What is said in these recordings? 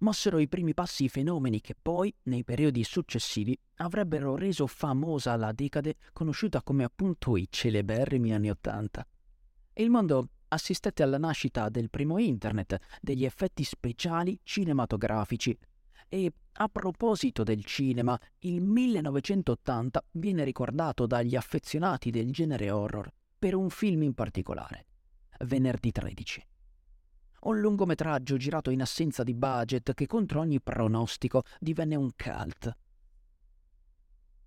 Mossero i primi passi i fenomeni che poi, nei periodi successivi, avrebbero reso famosa la decade conosciuta come appunto i celeberrimi anni Ottanta. Il mondo assistette alla nascita del primo internet, degli effetti speciali cinematografici. E a proposito del cinema, il 1980 viene ricordato dagli affezionati del genere horror per un film in particolare, Venerdì 13. Un lungometraggio girato in assenza di budget che contro ogni pronostico divenne un cult.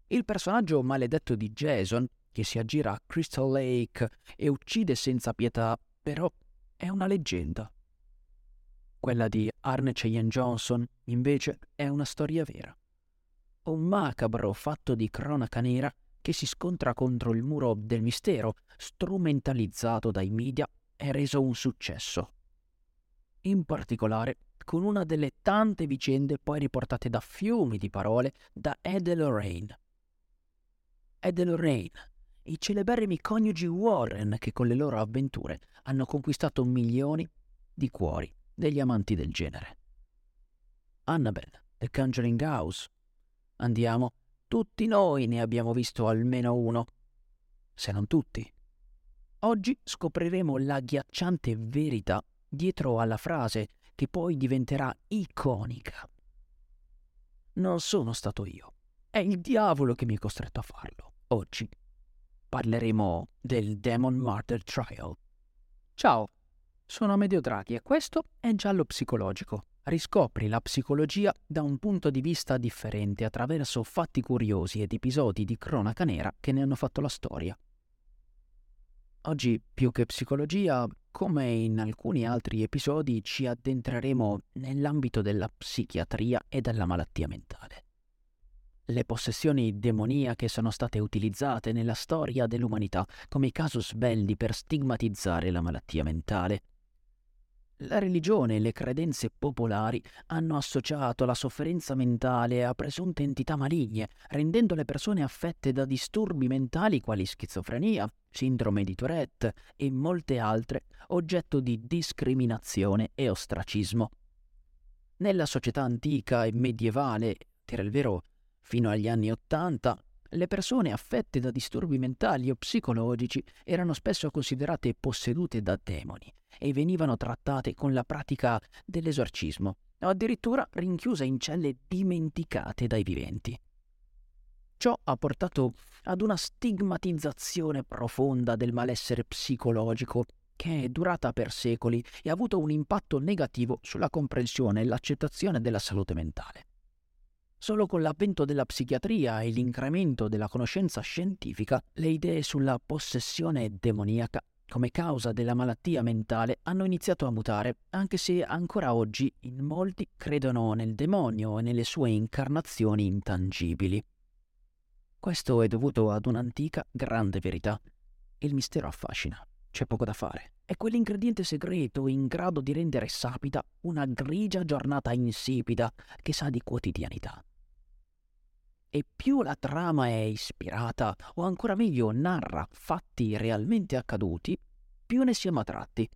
Il personaggio maledetto di Jason, che si aggira a Crystal Lake e uccide senza pietà, però è una leggenda. Quella di Arne Cheyenne Johnson, invece, è una storia vera. Un macabro fatto di cronaca nera che si scontra contro il muro del mistero, strumentalizzato dai media, è reso un successo. In particolare con una delle tante vicende poi riportate da fiumi di parole da Ed e i celeberrimi coniugi Warren che con le loro avventure hanno conquistato milioni di cuori degli amanti del genere. Annabelle, The Conjuring House. Andiamo tutti noi ne abbiamo visto almeno uno, se non tutti. Oggi scopriremo la ghiacciante verità dietro alla frase che poi diventerà iconica. Non sono stato io, è il diavolo che mi ha costretto a farlo. Oggi parleremo del Demon Murder Trial. Ciao, sono Amedeo Draghi e questo è Giallo Psicologico riscopri la psicologia da un punto di vista differente attraverso fatti curiosi ed episodi di cronaca nera che ne hanno fatto la storia. Oggi, più che psicologia, come in alcuni altri episodi, ci addentreremo nell'ambito della psichiatria e della malattia mentale. Le possessioni demoniache sono state utilizzate nella storia dell'umanità come casus belli per stigmatizzare la malattia mentale la religione e le credenze popolari hanno associato la sofferenza mentale a presunte entità maligne, rendendo le persone affette da disturbi mentali quali schizofrenia, sindrome di Tourette e molte altre oggetto di discriminazione e ostracismo. Nella società antica e medievale, dire il vero, fino agli anni Ottanta, le persone affette da disturbi mentali o psicologici erano spesso considerate possedute da demoni e venivano trattate con la pratica dell'esorcismo, o addirittura rinchiuse in celle dimenticate dai viventi. Ciò ha portato ad una stigmatizzazione profonda del malessere psicologico che è durata per secoli e ha avuto un impatto negativo sulla comprensione e l'accettazione della salute mentale. Solo con l'avvento della psichiatria e l'incremento della conoscenza scientifica, le idee sulla possessione demoniaca come causa della malattia mentale hanno iniziato a mutare, anche se ancora oggi in molti credono nel demonio e nelle sue incarnazioni intangibili. Questo è dovuto ad un'antica grande verità. Il mistero affascina, c'è poco da fare. È quell'ingrediente segreto in grado di rendere sapida una grigia giornata insipida che sa di quotidianità e più la trama è ispirata, o ancora meglio narra fatti realmente accaduti, più ne siamo attratti,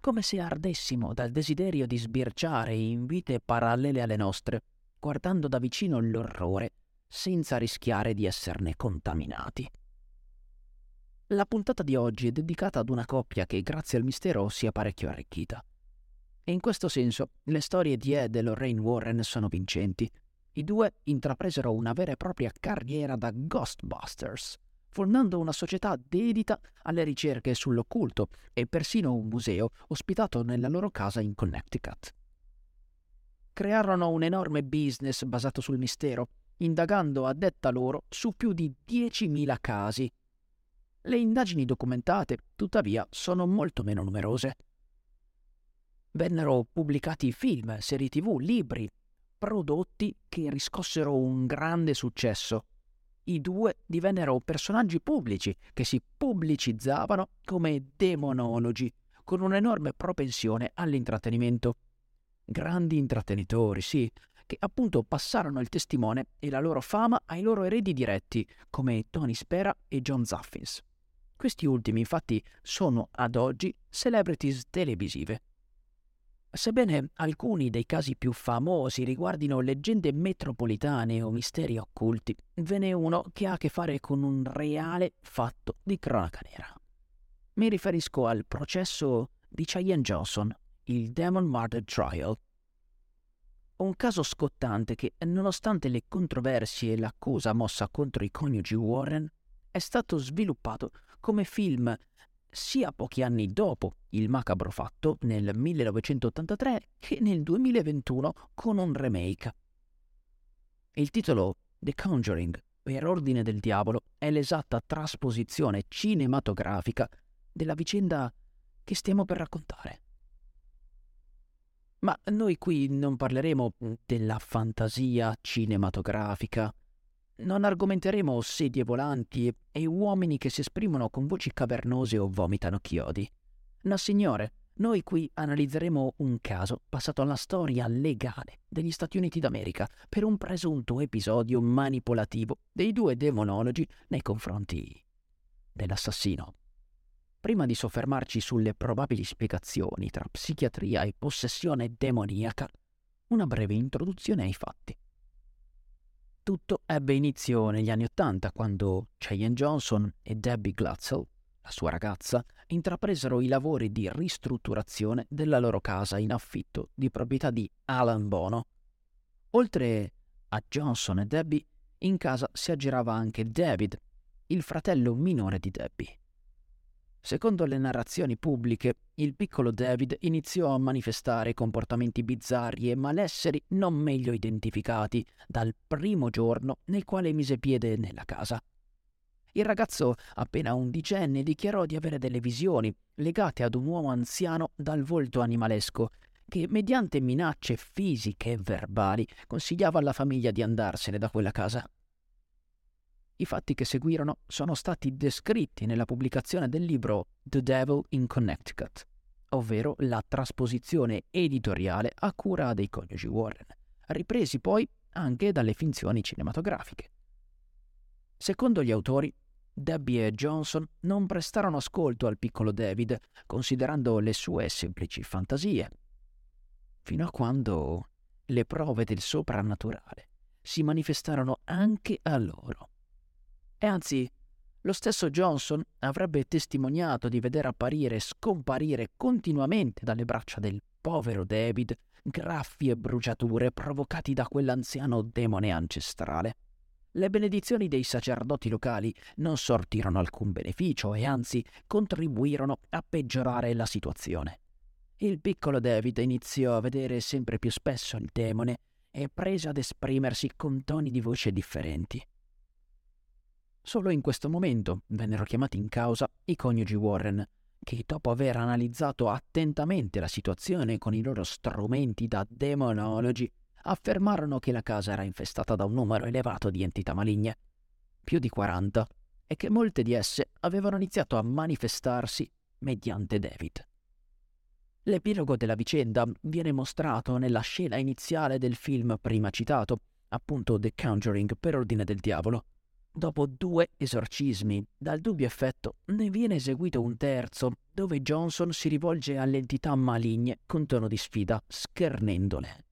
come se ardessimo dal desiderio di sbirciare in vite parallele alle nostre, guardando da vicino l'orrore, senza rischiare di esserne contaminati. La puntata di oggi è dedicata ad una coppia che grazie al mistero si è parecchio arricchita. E in questo senso le storie di Ed e Lorraine Warren sono vincenti, i due intrapresero una vera e propria carriera da Ghostbusters, fondando una società dedita alle ricerche sull'occulto e persino un museo ospitato nella loro casa in Connecticut. Crearono un enorme business basato sul mistero, indagando a detta loro su più di 10.000 casi. Le indagini documentate, tuttavia, sono molto meno numerose. Vennero pubblicati film, serie tv, libri, prodotti che riscossero un grande successo. I due divennero personaggi pubblici che si pubblicizzavano come demonologi, con un'enorme propensione all'intrattenimento. Grandi intrattenitori, sì, che appunto passarono il testimone e la loro fama ai loro eredi diretti, come Tony Spera e John Zaffins. Questi ultimi, infatti, sono ad oggi celebrities televisive. Sebbene alcuni dei casi più famosi riguardino leggende metropolitane o misteri occulti, ve n'è uno che ha a che fare con un reale fatto di cronaca nera. Mi riferisco al processo di Cheyenne Johnson, il Demon Murder Trial. Un caso scottante che, nonostante le controversie e l'accusa mossa contro i coniugi Warren, è stato sviluppato come film sia pochi anni dopo il macabro fatto nel 1983 che nel 2021 con un remake. Il titolo The Conjuring, per ordine del diavolo, è l'esatta trasposizione cinematografica della vicenda che stiamo per raccontare. Ma noi qui non parleremo della fantasia cinematografica, non argomenteremo sedie volanti e uomini che si esprimono con voci cavernose o vomitano chiodi. No, signore, noi qui analizzeremo un caso passato alla storia legale degli Stati Uniti d'America per un presunto episodio manipolativo dei due demonologi nei confronti dell'assassino. Prima di soffermarci sulle probabili spiegazioni tra psichiatria e possessione demoniaca, una breve introduzione ai fatti. Tutto ebbe inizio negli anni Ottanta quando Cheyenne Johnson e Debbie Glatzel, la sua ragazza, intrapresero i lavori di ristrutturazione della loro casa in affitto di proprietà di Alan Bono. Oltre a Johnson e Debbie, in casa si aggirava anche David, il fratello minore di Debbie. Secondo le narrazioni pubbliche, il piccolo David iniziò a manifestare comportamenti bizzarri e malesseri non meglio identificati dal primo giorno nel quale mise piede nella casa. Il ragazzo, appena undicenne, dichiarò di avere delle visioni legate ad un uomo anziano dal volto animalesco che, mediante minacce fisiche e verbali, consigliava alla famiglia di andarsene da quella casa. I fatti che seguirono sono stati descritti nella pubblicazione del libro The Devil in Connecticut, ovvero la trasposizione editoriale a cura dei coniugi Warren, ripresi poi anche dalle finzioni cinematografiche. Secondo gli autori, Debbie e Johnson non prestarono ascolto al piccolo David, considerando le sue semplici fantasie, fino a quando le prove del soprannaturale si manifestarono anche a loro. E anzi, lo stesso Johnson avrebbe testimoniato di vedere apparire e scomparire continuamente dalle braccia del povero David graffi e bruciature provocati da quell'anziano demone ancestrale. Le benedizioni dei sacerdoti locali non sortirono alcun beneficio e anzi contribuirono a peggiorare la situazione. Il piccolo David iniziò a vedere sempre più spesso il demone e prese ad esprimersi con toni di voce differenti. Solo in questo momento vennero chiamati in causa i coniugi Warren, che dopo aver analizzato attentamente la situazione con i loro strumenti da demonologi, affermarono che la casa era infestata da un numero elevato di entità maligne, più di 40, e che molte di esse avevano iniziato a manifestarsi mediante David. L'epilogo della vicenda viene mostrato nella scena iniziale del film prima citato, appunto The Conjuring per ordine del diavolo, Dopo due esorcismi, dal dubbio effetto ne viene eseguito un terzo, dove Johnson si rivolge alle entità maligne con tono di sfida, schernendole.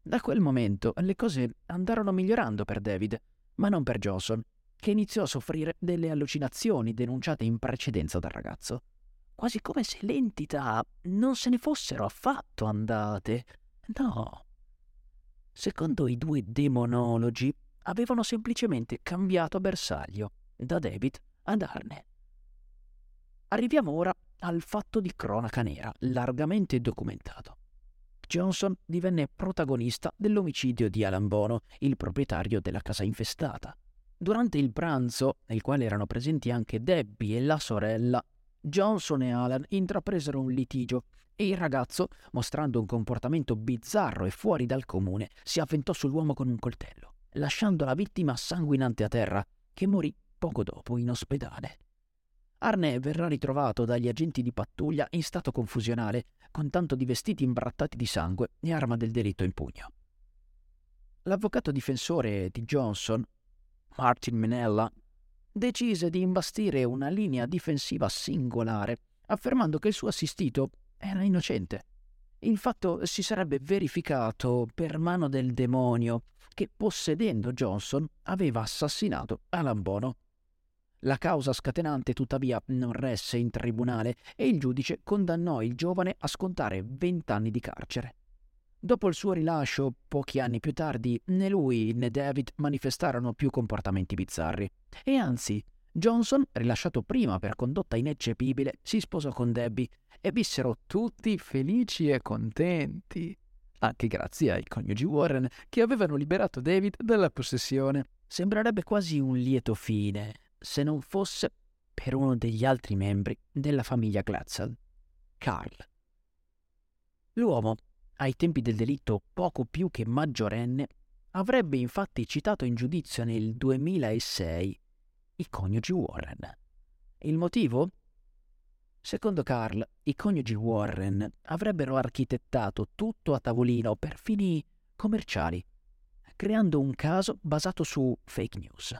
Da quel momento le cose andarono migliorando per David, ma non per Johnson, che iniziò a soffrire delle allucinazioni denunciate in precedenza dal ragazzo, quasi come se le entità non se ne fossero affatto andate. No. Secondo i due demonologi, avevano semplicemente cambiato bersaglio da David ad Arne. Arriviamo ora al fatto di cronaca nera, largamente documentato. Johnson divenne protagonista dell'omicidio di Alan Bono, il proprietario della casa infestata. Durante il pranzo, nel quale erano presenti anche Debbie e la sorella, Johnson e Alan intrapresero un litigio e il ragazzo, mostrando un comportamento bizzarro e fuori dal comune, si avventò sull'uomo con un coltello, lasciando la vittima sanguinante a terra, che morì poco dopo in ospedale. Arne verrà ritrovato dagli agenti di pattuglia in stato confusionale, con tanto di vestiti imbrattati di sangue e arma del delitto in pugno. L'avvocato difensore di Johnson, Martin Minella, decise di imbastire una linea difensiva singolare, affermando che il suo assistito era innocente. Il fatto si sarebbe verificato per mano del demonio che, possedendo Johnson, aveva assassinato Alan Bono. La causa scatenante tuttavia non resse in tribunale e il giudice condannò il giovane a scontare vent'anni di carcere. Dopo il suo rilascio, pochi anni più tardi, né lui né David manifestarono più comportamenti bizzarri. E anzi, Johnson, rilasciato prima per condotta ineccepibile, si sposò con Debbie e vissero tutti felici e contenti. Anche grazie ai coniugi Warren che avevano liberato David dalla possessione. Sembrerebbe quasi un lieto fine, se non fosse per uno degli altri membri della famiglia Glatzel, Carl. L'uomo, ai tempi del delitto poco più che maggiorenne, avrebbe infatti citato in giudizio nel 2006 i coniugi Warren. Il motivo? Secondo Carl, i coniugi Warren avrebbero architettato tutto a tavolino per fini commerciali, creando un caso basato su fake news.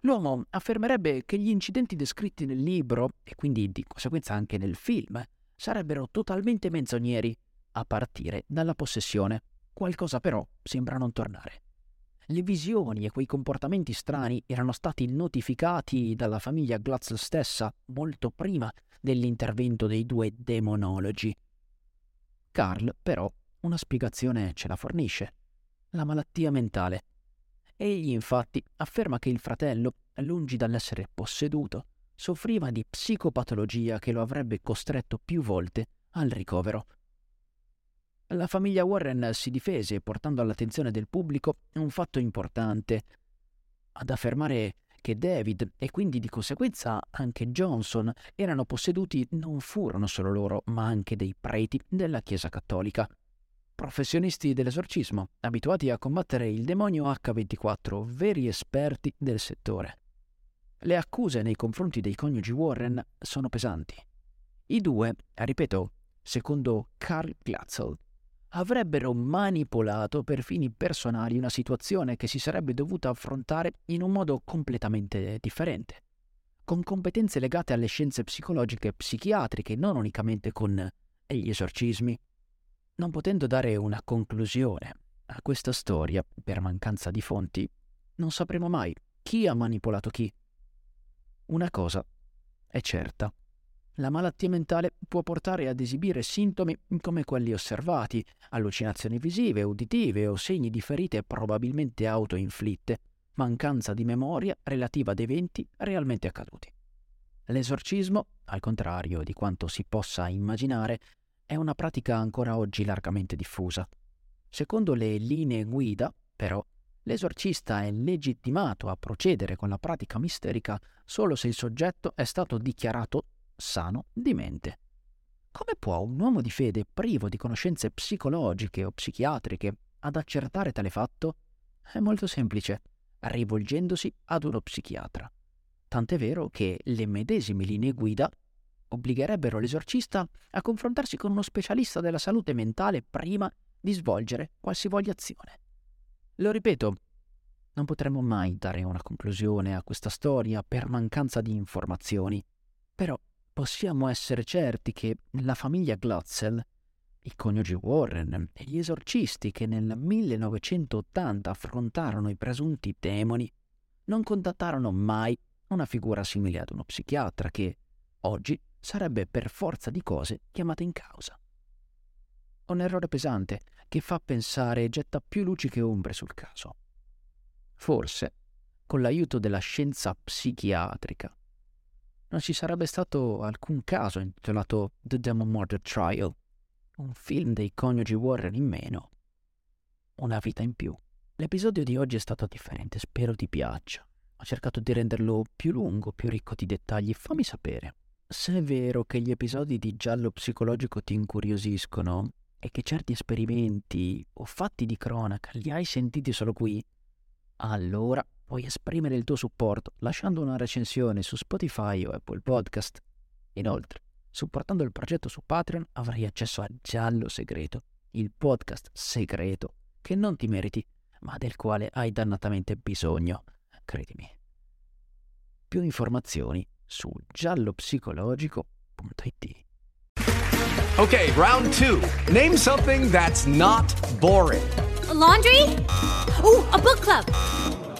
L'uomo affermerebbe che gli incidenti descritti nel libro, e quindi di conseguenza anche nel film, sarebbero totalmente menzogneri, a partire dalla possessione. Qualcosa però sembra non tornare. Le visioni e quei comportamenti strani erano stati notificati dalla famiglia Glutz stessa molto prima dell'intervento dei due demonologi. Carl, però, una spiegazione ce la fornisce. La malattia mentale. Egli infatti afferma che il fratello, lungi dall'essere posseduto, soffriva di psicopatologia che lo avrebbe costretto più volte al ricovero. La famiglia Warren si difese portando all'attenzione del pubblico un fatto importante, ad affermare che David e quindi di conseguenza anche Johnson erano posseduti non furono solo loro, ma anche dei preti della Chiesa cattolica professionisti dell'esorcismo, abituati a combattere il demonio H24, veri esperti del settore. Le accuse nei confronti dei coniugi Warren sono pesanti. I due, ripeto, secondo Carl Glatzel, avrebbero manipolato per fini personali una situazione che si sarebbe dovuta affrontare in un modo completamente differente, con competenze legate alle scienze psicologiche e psichiatriche, non unicamente con gli esorcismi. Non potendo dare una conclusione a questa storia per mancanza di fonti, non sapremo mai chi ha manipolato chi. Una cosa è certa. La malattia mentale può portare ad esibire sintomi come quelli osservati, allucinazioni visive, uditive o segni di ferite probabilmente autoinflitte, mancanza di memoria relativa ad eventi realmente accaduti. L'esorcismo, al contrario di quanto si possa immaginare, è una pratica ancora oggi largamente diffusa. Secondo le linee guida, però, l'esorcista è legittimato a procedere con la pratica misterica solo se il soggetto è stato dichiarato sano di mente. Come può un uomo di fede privo di conoscenze psicologiche o psichiatriche ad accertare tale fatto? È molto semplice, rivolgendosi ad uno psichiatra. Tant'è vero che le medesime linee guida obbligherebbero l'esorcista a confrontarsi con uno specialista della salute mentale prima di svolgere qualsivoglia azione. Lo ripeto, non potremo mai dare una conclusione a questa storia per mancanza di informazioni, però possiamo essere certi che la famiglia Glotzel, i coniugi Warren e gli esorcisti che nel 1980 affrontarono i presunti demoni non contattarono mai una figura simile ad uno psichiatra che, oggi, sarebbe per forza di cose chiamata in causa. Un errore pesante che fa pensare e getta più luci che ombre sul caso. Forse, con l'aiuto della scienza psichiatrica, non ci sarebbe stato alcun caso intitolato The Demon Murder Trial, un film dei coniugi Warren in meno, una vita in più L'episodio di oggi è stato differente, spero ti piaccia. Ho cercato di renderlo più lungo, più ricco di dettagli. Fammi sapere. Se è vero che gli episodi di giallo psicologico ti incuriosiscono e che certi esperimenti o fatti di cronaca li hai sentiti solo qui, allora puoi esprimere il tuo supporto lasciando una recensione su Spotify o Apple Podcast. Inoltre, supportando il progetto su Patreon avrai accesso a Giallo Segreto, il podcast segreto che non ti meriti, ma del quale hai dannatamente bisogno, credimi. Più informazioni su giallopsicologico.it. Okay, round two. Name something that's not boring. A laundry? Ooh, a book club.